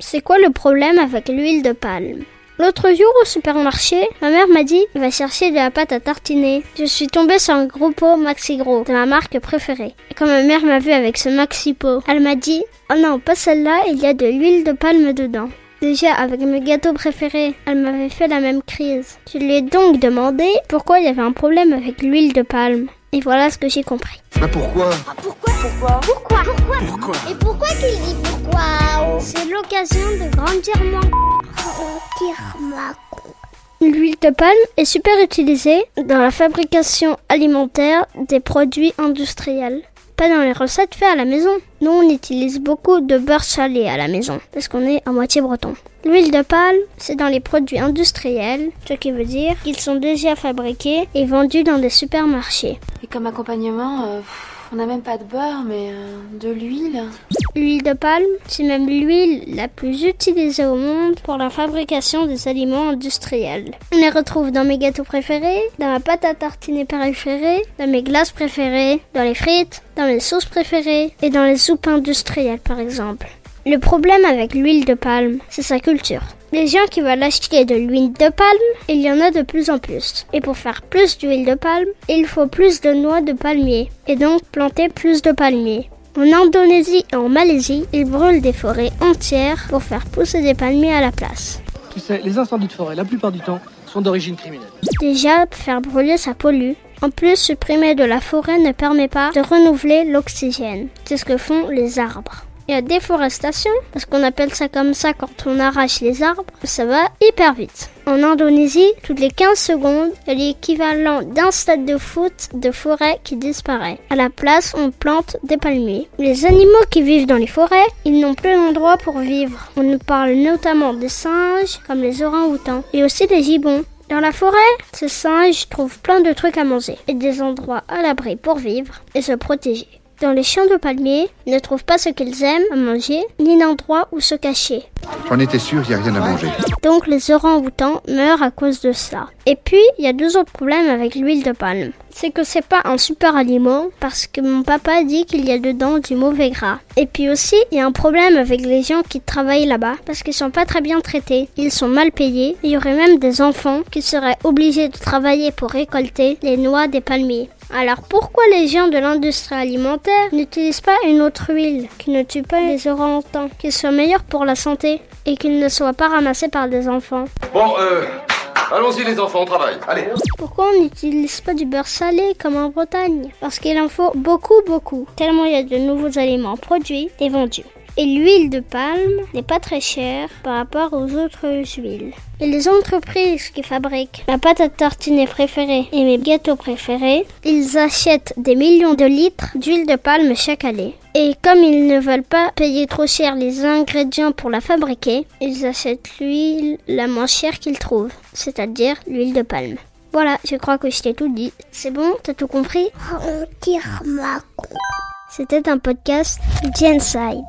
C'est quoi le problème avec l'huile de palme? L'autre jour au supermarché, ma mère m'a dit va chercher de la pâte à tartiner. Je suis tombée sur un gros pot Maxi Gros de ma marque préférée. Et quand ma mère m'a vu avec ce Maxi pot, elle m'a dit oh non pas celle-là, il y a de l'huile de palme dedans. Déjà avec mes gâteaux préférés, elle m'avait fait la même crise. Je lui ai donc demandé pourquoi il y avait un problème avec l'huile de palme. Et voilà ce que j'ai compris. Bah pourquoi? Pourquoi Pourquoi? Pourquoi? Pourquoi Pourquoi Et pourquoi qu'il dit pourquoi C'est l'occasion de grandir moins. Grandir ma L'huile de palme est super utilisée dans la fabrication alimentaire des produits industriels. Pas dans les recettes faites à la maison. Nous, on utilise beaucoup de beurre salé à la maison, parce qu'on est à moitié breton. L'huile de palme, c'est dans les produits industriels, ce qui veut dire qu'ils sont déjà fabriqués et vendus dans des supermarchés. Et comme accompagnement, euh, on n'a même pas de beurre, mais euh, de l'huile. L'huile de palme, c'est même l'huile la plus utilisée au monde pour la fabrication des aliments industriels. On les retrouve dans mes gâteaux préférés, dans ma pâte à tartiner préférée, dans mes glaces préférées, dans les frites, dans mes sauces préférées et dans les soupes industrielles par exemple. Le problème avec l'huile de palme, c'est sa culture. Les gens qui veulent acheter de l'huile de palme, il y en a de plus en plus. Et pour faire plus d'huile de palme, il faut plus de noix de palmier, et donc planter plus de palmiers. En Indonésie et en Malaisie, ils brûlent des forêts entières pour faire pousser des palmiers à la place. Tu sais, les incendies de forêt, la plupart du temps, sont d'origine criminelle. Déjà, faire brûler, ça pollue. En plus, supprimer de la forêt ne permet pas de renouveler l'oxygène. C'est ce que font les arbres. Et la déforestation, parce qu'on appelle ça comme ça quand on arrache les arbres, ça va hyper vite. En Indonésie, toutes les 15 secondes, il y a l'équivalent d'un stade de foot de forêt qui disparaît. À la place, on plante des palmiers. Les animaux qui vivent dans les forêts, ils n'ont plus d'endroit pour vivre. On nous parle notamment des singes, comme les orang-outans, et aussi des gibbons. Dans la forêt, ces singes trouvent plein de trucs à manger et des endroits à l'abri pour vivre et se protéger. Dans les champs de palmiers, ils ne trouvent pas ce qu'ils aiment à manger, ni d'endroit où se cacher. J'en étais sûr, il n'y a rien à manger. Donc les orang-outans meurent à cause de ça. Et puis, il y a deux autres problèmes avec l'huile de palme. C'est que c'est pas un super aliment parce que mon papa dit qu'il y a dedans du mauvais gras. Et puis aussi, il y a un problème avec les gens qui travaillent là-bas parce qu'ils sont pas très bien traités. Ils sont mal payés. Il y aurait même des enfants qui seraient obligés de travailler pour récolter les noix des palmiers. Alors pourquoi les gens de l'industrie alimentaire n'utilisent pas une autre huile qui ne tue pas les orang-outans, qui soit meilleure pour la santé et qui ne soit pas ramassée par des enfants? Bon, euh, allons-y les enfants, on travaille. Allez. Pourquoi on n'utilise pas du beurre salé comme en Bretagne? Parce qu'il en faut beaucoup, beaucoup, tellement il y a de nouveaux aliments produits et vendus. Et l'huile de palme n'est pas très chère par rapport aux autres huiles. Et les entreprises qui fabriquent ma pâte à tartiner préférée et mes gâteaux préférés, ils achètent des millions de litres d'huile de palme chaque année. Et comme ils ne veulent pas payer trop cher les ingrédients pour la fabriquer, ils achètent l'huile la moins chère qu'ils trouvent, c'est-à-dire l'huile de palme. Voilà, je crois que je t'ai tout dit. C'est bon T'as tout compris? C'était un podcast Genside.